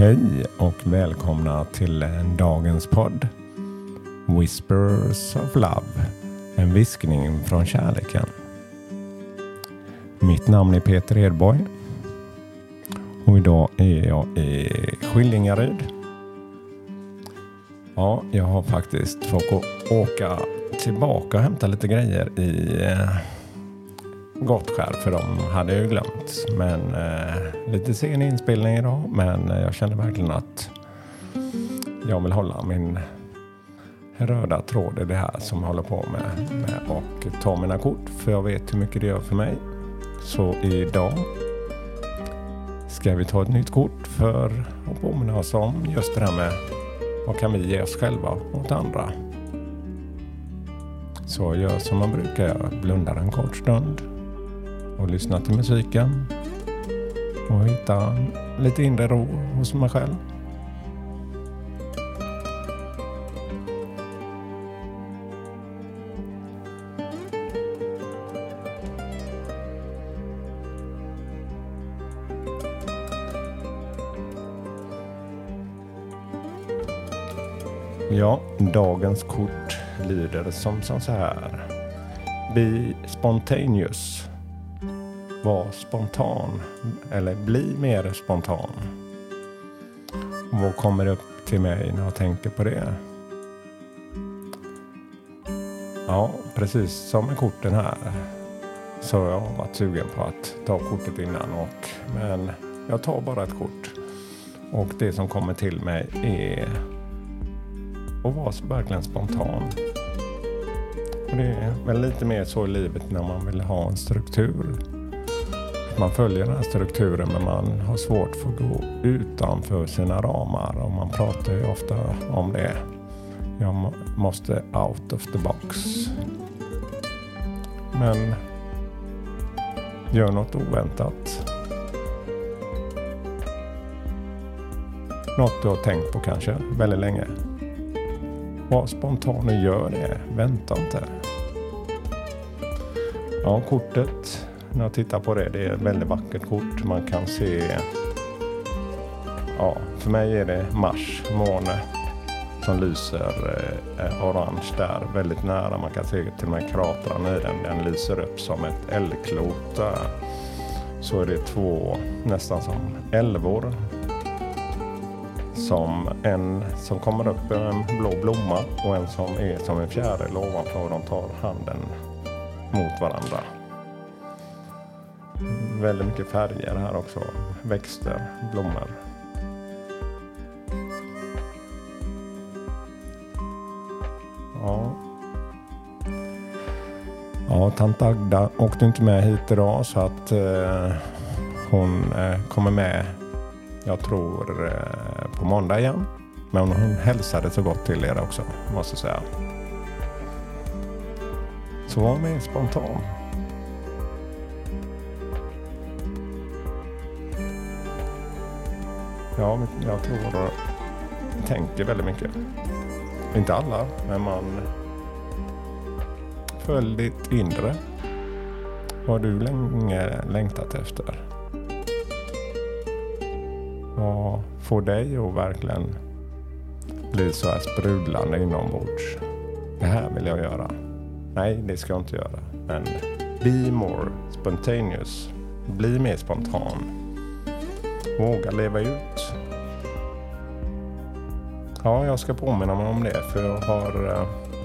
Hej och välkomna till dagens podd. Whispers of Love. En viskning från kärleken. Mitt namn är Peter Edborg. Och idag är jag i Skillingaryd. Ja, jag har faktiskt fått åka tillbaka och hämta lite grejer i eh, Gottskär för de hade ju glömt. Men eh, lite sen inspelning idag men eh, jag känner verkligen att jag vill hålla min röda tråd i det här som jag håller på med, med och ta mina kort för jag vet hur mycket det gör för mig. Så idag ska vi ta ett nytt kort för att påminna oss om just det här med vad kan vi ge oss själva åt andra. Så gör som man brukar göra, blundar en kort stund och lyssna till musiken och hitta lite inre ro hos mig själv. Ja, dagens kort lyder som, som så här. Be spontaneous. Var spontan. Eller bli mer spontan. Vad kommer upp till mig när jag tänker på det? Ja, precis som med korten här. Så jag har varit sugen på att ta kortet innan. Och, men jag tar bara ett kort. Och det som kommer till mig är att vara verkligen spontan. Och det är väl lite mer så i livet när man vill ha en struktur. Man följer den här strukturen men man har svårt för att gå utanför sina ramar och man pratar ju ofta om det. Jag måste out of the box. Men gör något oväntat. Något du har tänkt på kanske väldigt länge. Var spontan och gör det. Vänta inte. Ja, kortet. När jag tittar på det. Det är ett väldigt vackert kort. Man kan se. Ja, för mig är det Mars måne. Som lyser eh, orange där. Väldigt nära. Man kan se till och med kratrarna i den. Den lyser upp som ett eldklot där. Så är det två nästan som älvor som en som kommer upp en blå blomma och en som är som en fjäril ovanför och de tar handen mot varandra. Väldigt mycket färger här också. Växter, blommor. Ja. Ja, tant Agda åkte inte med hit idag så att eh, hon eh, kommer med jag tror eh, på måndag igen. Men hon hälsade så gott till er också, måste jag säga. Så var med spontan. Ja, jag tror jag tänker väldigt mycket. Inte alla, men man följ ditt inre. Vad har du länge längtat efter? Vad får dig att verkligen bli så här sprudlande inombords? Det här vill jag göra. Nej, det ska jag inte göra. Men be more spontaneous. Bli mer spontan. Våga leva ut. Ja, jag ska påminna mig om det för jag har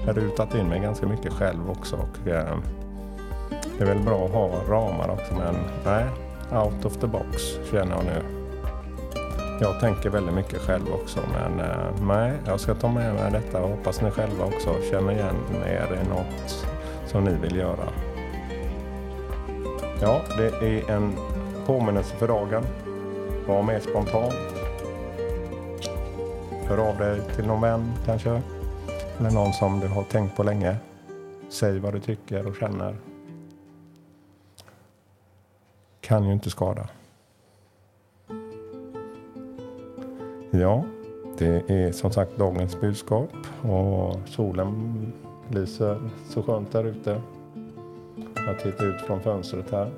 eh, rutat in mig ganska mycket själv också. Och, eh, det är väl bra att ha ramar också men nej, out of the box känner jag nu. Jag tänker väldigt mycket själv också men eh, nej, jag ska ta med mig detta och hoppas ni själva också känner igen er i något som ni vill göra. Ja, det är en påminnelse för dagen. Var mer spontan. Hör av dig till någon vän kanske. Eller någon som du har tänkt på länge. Säg vad du tycker och känner. Kan ju inte skada. Ja, det är som sagt dagens budskap och solen lyser så skönt där ute. Jag tittar ut från fönstret här.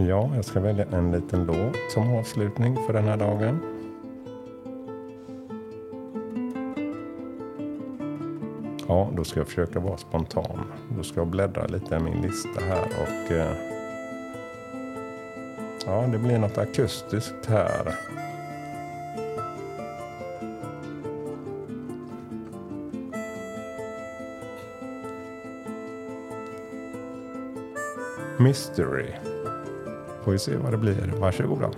Ja, jag ska välja en liten låt som avslutning för den här dagen. Ja, då ska jag försöka vara spontan. Då ska jag bläddra lite i min lista här och eh, ja, det blir något akustiskt här. Mystery. Får vi se vad det blir. Varsågoda.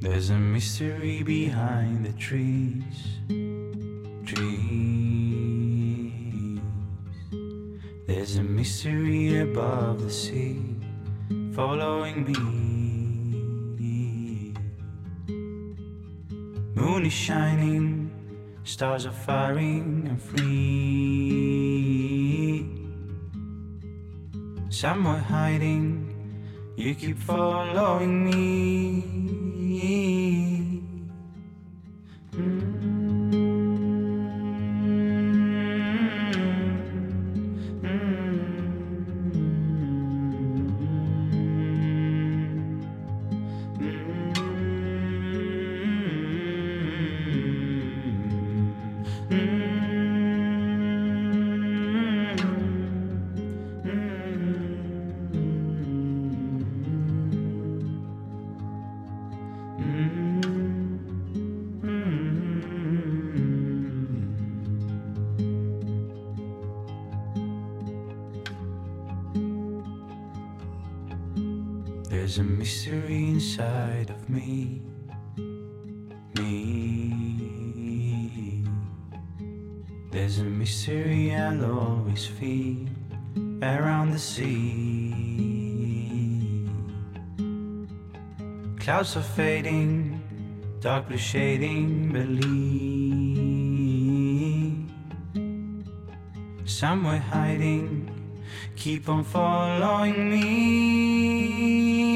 There's a mystery behind the trees. Trees. There's a mystery above the sea, following me. Moon is shining, stars are firing and free. Somewhere hiding, you keep following me. There's a mystery inside of me. Me. There's a mystery I'll always feel around the sea. Clouds are fading, dark blue shading, believe. Somewhere hiding, keep on following me.